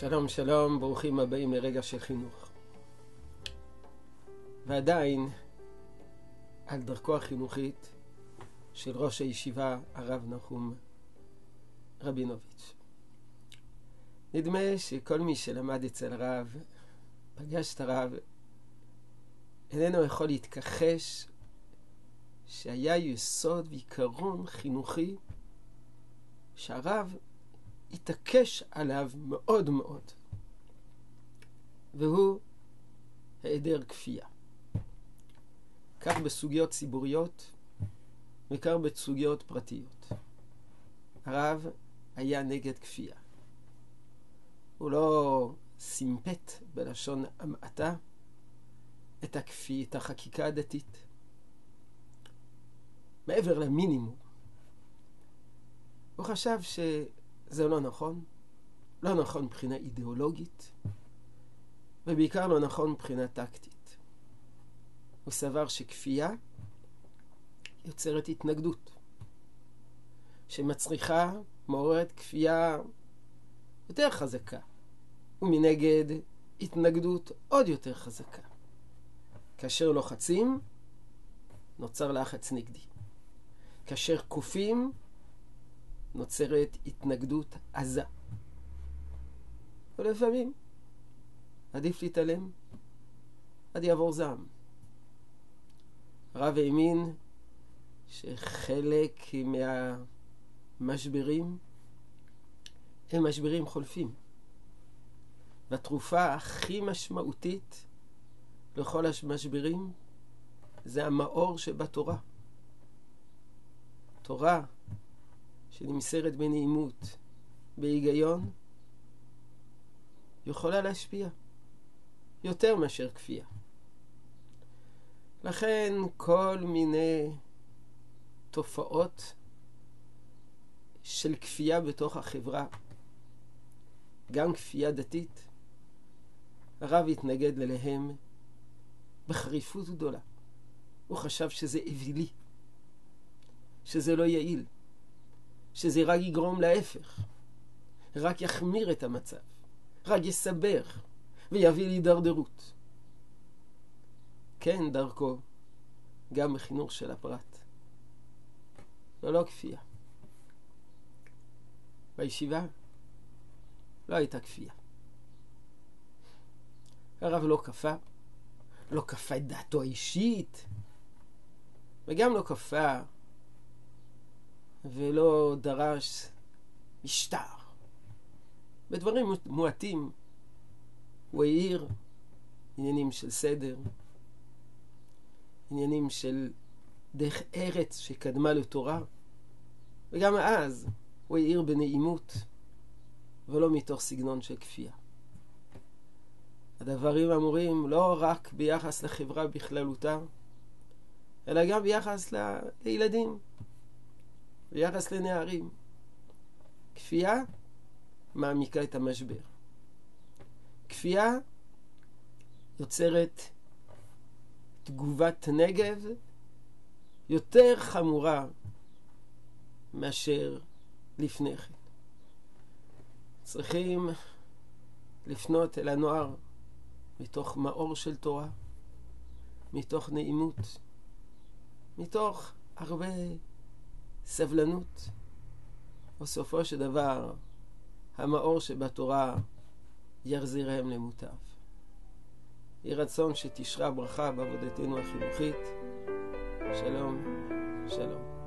שלום שלום, ברוכים הבאים לרגע של חינוך. ועדיין על דרכו החינוכית של ראש הישיבה הרב נחום רבינוביץ'. נדמה שכל מי שלמד אצל הרב, פגש את הרב, איננו יכול להתכחש שהיה יסוד ועיקרון חינוכי שהרב התעקש עליו מאוד מאוד, והוא היעדר כפייה. כך בסוגיות ציבוריות וכך בסוגיות פרטיות. הרב היה נגד כפייה. הוא לא סימפט בלשון המעטה את הכפי, את החקיקה הדתית. מעבר למינימום. הוא חשב שזה לא נכון, לא נכון מבחינה אידיאולוגית, ובעיקר לא נכון מבחינה טקטית. הוא סבר שכפייה יוצרת התנגדות, שמצריכה, מעוררת כפייה יותר חזקה, ומנגד התנגדות עוד יותר חזקה. כאשר לוחצים, נוצר לחץ נגדי. כאשר כופים, נוצרת התנגדות עזה. ולפעמים עדיף להתעלם עד יעבור זעם. הרב האמין שחלק מהמשברים הם משברים חולפים. והתרופה הכי משמעותית לכל המשברים זה המאור שבתורה. תורה שנמסרת בנעימות, בהיגיון, יכולה להשפיע יותר מאשר כפייה. לכן כל מיני תופעות של כפייה בתוך החברה, גם כפייה דתית, הרב התנגד אליהם בחריפות גדולה. הוא חשב שזה אווילי, שזה לא יעיל, שזה רק יגרום להפך, רק יחמיר את המצב, רק יסבך ויביא להידרדרות. כן, דרכו, גם בחינוך של הפרט. לא, לא כפייה. בישיבה לא הייתה כפייה. הרב לא כפה, לא כפה את דעתו האישית, וגם לא כפה ולא דרש משטר. בדברים מועטים הוא העיר עניינים של סדר, עניינים של דרך ארץ שקדמה לתורה, וגם אז הוא העיר בנעימות ולא מתוך סגנון של כפייה. הדברים אמורים לא רק ביחס לחברה בכללותה, אלא גם ביחס. לילדים, ביחס לנערים. כפייה מעמיקה את המשבר. כפייה יוצרת תגובת נגב יותר חמורה מאשר לפני כן. צריכים לפנות אל הנוער מתוך מאור של תורה, מתוך נעימות, מתוך הרבה סבלנות. בסופו של דבר, המאור שבתורה יחזירם למוטב. יהי רצון שתשרה ברכה בעבודתנו החינוכית. שלום, שלום.